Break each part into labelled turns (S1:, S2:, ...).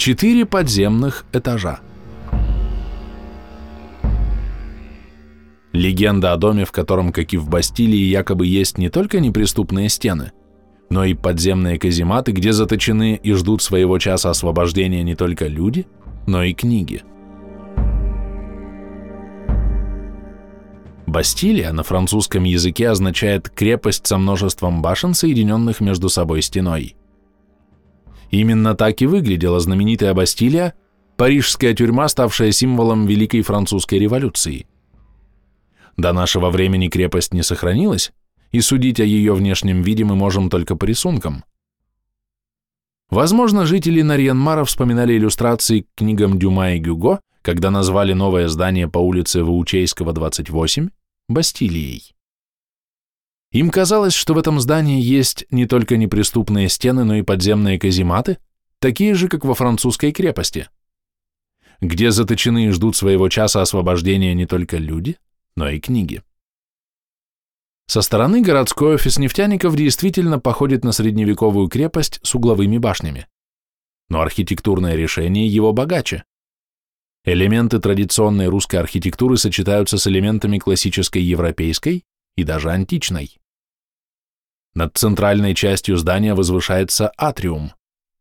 S1: Четыре подземных этажа. Легенда о доме, в котором, как и в Бастилии, якобы есть не только неприступные стены, но и подземные казематы, где заточены и ждут своего часа освобождения не только люди, но и книги. Бастилия на французском языке означает крепость со множеством башен, соединенных между собой стеной. Именно так и выглядела знаменитая Бастилия, парижская тюрьма, ставшая символом Великой Французской революции. До нашего времени крепость не сохранилась, и судить о ее внешнем виде мы можем только по рисункам. Возможно, жители Нарьянмара вспоминали иллюстрации к книгам Дюма и Гюго, когда назвали новое здание по улице Ваучейского, 28, Бастилией. Им казалось, что в этом здании есть не только неприступные стены, но и подземные казематы, такие же, как во французской крепости, где заточены и ждут своего часа освобождения не только люди, но и книги. Со стороны городской офис нефтяников действительно походит на средневековую крепость с угловыми башнями. Но архитектурное решение его богаче. Элементы традиционной русской архитектуры сочетаются с элементами классической европейской и даже античной. Над центральной частью здания возвышается атриум,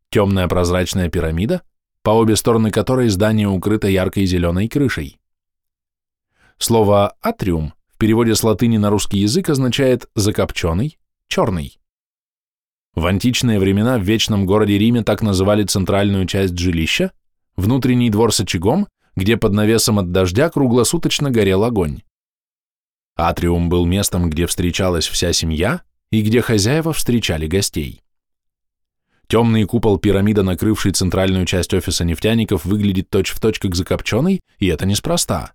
S1: темная прозрачная пирамида, по обе стороны которой здание укрыто яркой зеленой крышей. Слово «атриум» в переводе с латыни на русский язык означает «закопченный», «черный». В античные времена в вечном городе Риме так называли центральную часть жилища, внутренний двор с очагом, где под навесом от дождя круглосуточно горел огонь. Атриум был местом, где встречалась вся семья и где хозяева встречали гостей. Темный купол пирамида, накрывший центральную часть офиса нефтяников, выглядит точь-в-точь точь как закопченный, и это неспроста.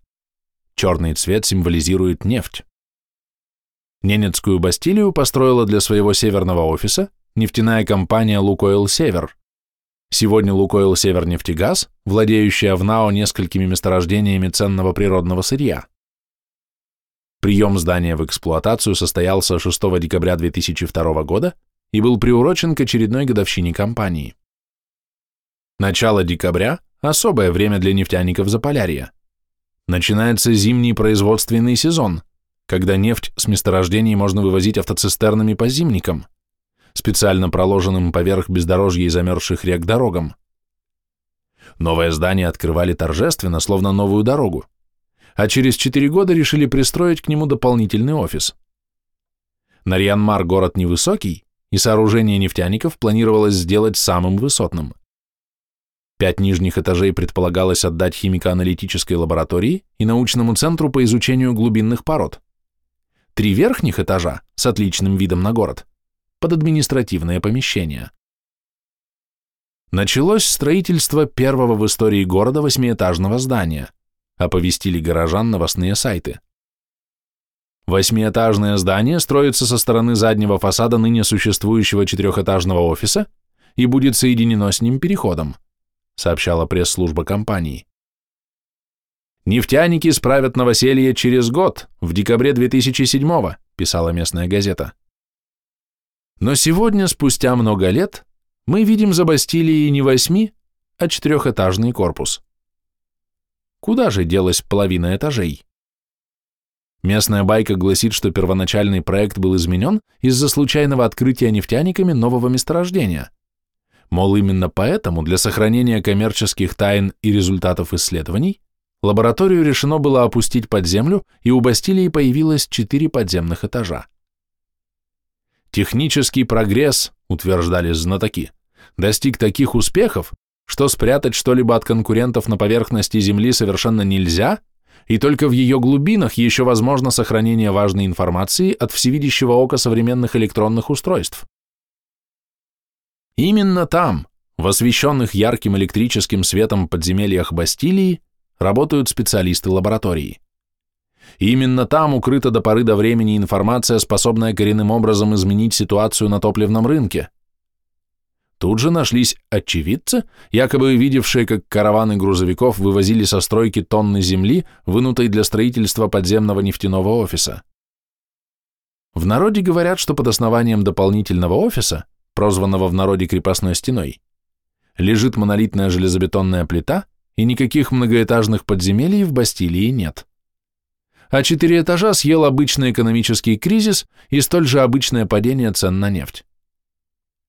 S1: Черный цвет символизирует нефть. Ненецкую Бастилию построила для своего северного офиса нефтяная компания «Лукойл Север», Сегодня Лукойл Севернефтегаз, владеющая в НАО несколькими месторождениями ценного природного сырья. Прием здания в эксплуатацию состоялся 6 декабря 2002 года и был приурочен к очередной годовщине компании. Начало декабря – особое время для нефтяников Заполярья. Начинается зимний производственный сезон, когда нефть с месторождений можно вывозить автоцистернами по зимникам – специально проложенным поверх бездорожья и замерзших рек дорогам. Новое здание открывали торжественно, словно новую дорогу, а через четыре года решили пристроить к нему дополнительный офис. Нарьянмар – город невысокий, и сооружение нефтяников планировалось сделать самым высотным. Пять нижних этажей предполагалось отдать химико-аналитической лаборатории и научному центру по изучению глубинных пород. Три верхних этажа с отличным видом на город под административное помещение. Началось строительство первого в истории города восьмиэтажного здания, оповестили горожан новостные сайты. Восьмиэтажное здание строится со стороны заднего фасада ныне существующего четырехэтажного офиса и будет соединено с ним переходом, сообщала пресс-служба компании. «Нефтяники справят новоселье через год, в декабре 2007-го», писала местная газета. Но сегодня, спустя много лет, мы видим за Бастилией не восьми, а четырехэтажный корпус. Куда же делась половина этажей? Местная байка гласит, что первоначальный проект был изменен из-за случайного открытия нефтяниками нового месторождения. Мол, именно поэтому для сохранения коммерческих тайн и результатов исследований лабораторию решено было опустить под землю, и у Бастилии появилось четыре подземных этажа. Технический прогресс, утверждали знатоки, достиг таких успехов, что спрятать что-либо от конкурентов на поверхности Земли совершенно нельзя, и только в ее глубинах еще возможно сохранение важной информации от всевидящего ока современных электронных устройств. Именно там, в освещенных ярким электрическим светом подземельях Бастилии, работают специалисты лаборатории. Именно там укрыта до поры до времени информация, способная коренным образом изменить ситуацию на топливном рынке. Тут же нашлись очевидцы, якобы видевшие, как караваны грузовиков вывозили со стройки тонны земли, вынутой для строительства подземного нефтяного офиса. В народе говорят, что под основанием дополнительного офиса, прозванного в народе крепостной стеной, лежит монолитная железобетонная плита, и никаких многоэтажных подземелий в Бастилии нет. А четыре этажа съел обычный экономический кризис и столь же обычное падение цен на нефть.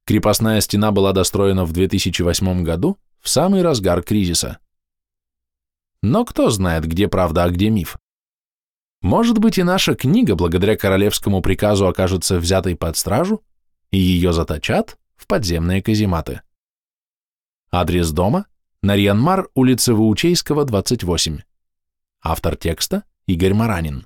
S1: Крепостная стена была достроена в 2008 году, в самый разгар кризиса. Но кто знает, где правда, а где миф? Может быть, и наша книга, благодаря королевскому приказу, окажется взятой под стражу, и ее заточат в подземные казематы. Адрес дома – Нарьянмар, улица Ваучейского, 28. Автор текста – Игорь Маранин.